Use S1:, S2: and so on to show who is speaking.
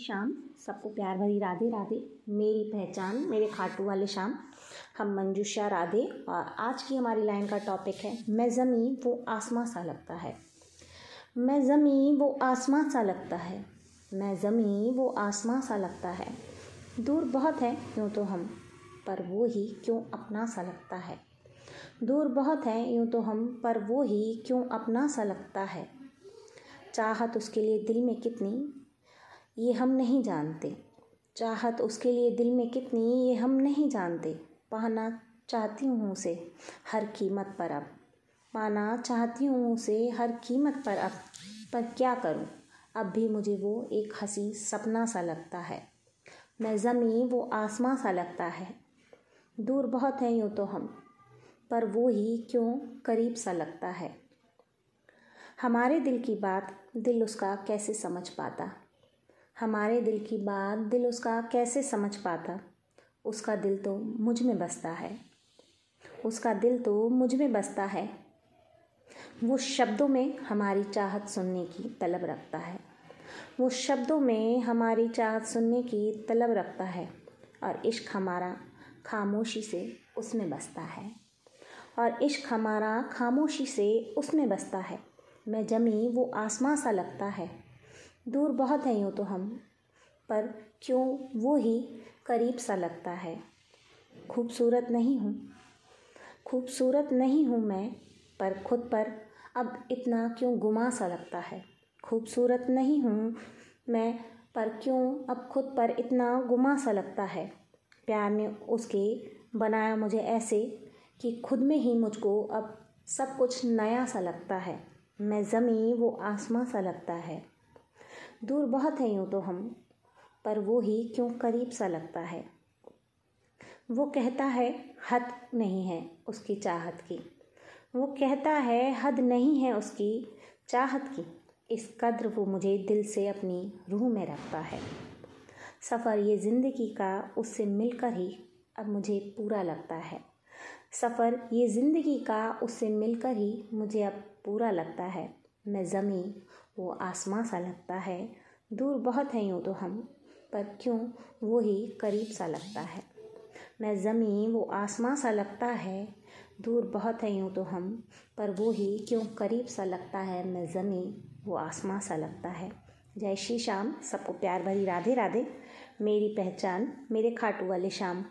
S1: शाम। सबको प्यार भरी राधे राधे। मेरी पहचान, मेरे खाटू वाले शाम। हम मंजूषा, राधे। और आज की हमारी लाइन का टॉपिक है, मैं ज़मी वो आसमां सा लगता है। मैं ज़मी वो आसमां सा लगता है। मैं ज़मी वो आसमां सा लगता है। दूर बहुत है, यूँ तो हम। पर वो ही क्यों अपना सा लगता है? दूर बहुत है, यूँ तो हम। पर वो ही क्यों अपना सा लगता है? चाहत उसके लिए दिल में कितनी ये हम नहीं जानते। चाहत उसके लिए दिल में कितनी, ये हम नहीं जानते। पाना चाहती हूँ उसे हर कीमत पर अब। पाना चाहती हूँ उसे हर कीमत पर अब। पर क्या करूँ? अब भी मुझे वो एक हँसी सपना सा लगता है। मैं ज़मी वो आसमां सा लगता है। दूर बहुत हैं यूँ तो हम, पर वो ही क्यों करीब सा लगता है? हमारे दिल की बात दिल उसका कैसे समझ पाता? हमारे दिल की बात, दिल उसका कैसे समझ पाता? उसका दिल तो मुझमें बसता है। उसका दिल तो मुझमें बसता है। वो शब्दों में हमारी चाहत सुनने की तलब रखता है। वो शब्दों में हमारी चाहत सुनने की तलब रखता है और इश्क हमारा खामोशी से उसमें बसता है। और इश्क हमारा खामोशी से उसमें बसता है। मैं जमी वो आसमां सा लगता है। दूर बहुत है यूँ तो हम, पर क्यों वो ही करीब सा लगता है। खूबसूरत नहीं हूँ। खूबसूरत नहीं हूँ मैं, पर खुद पर अब इतना क्यों गुमा सा लगता है। खूबसूरत नहीं हूँ मैं, पर क्यों अब खुद पर इतना गुमा सा लगता है। प्यार ने उसके बनाया मुझे ऐसे कि खुद में ही मुझको अब सब कुछ नया सा लगता है। मैं ज़मी वो आसमां सा लगता है। दूर बहुत है यूँ तो हम, पर वो ही क्यों करीब सा लगता है? वो कहता है, हद नहीं है उसकी चाहत की। वो कहता है, हद नहीं है उसकी चाहत की। इस कद्र वो मुझे दिल से अपनी रूह में रखता है। सफ़र ये ज़िंदगी का उससे मिलकर ही अब मुझे पूरा लगता है। सफ़र ये ज़िंदगी का उससे मिलकर ही मुझे अब पूरा लगता है। मैं ज़मी, वो आसमां सा लगता है। दूर बहुत है यूँ तो हम, पर क्यों वो ही करीब सा लगता है। मैं ज़मी, वो आसमां सा लगता है। दूर बहुत है यूँ तो हम, पर वो ही क्यों करीब सा लगता है। मैं ज़मी, वो आसमां सा लगता है। जय श्री श्याम, सबको प्यार भरी राधे राधे। मेरी पहचान, मेरे खाटू वाले शाम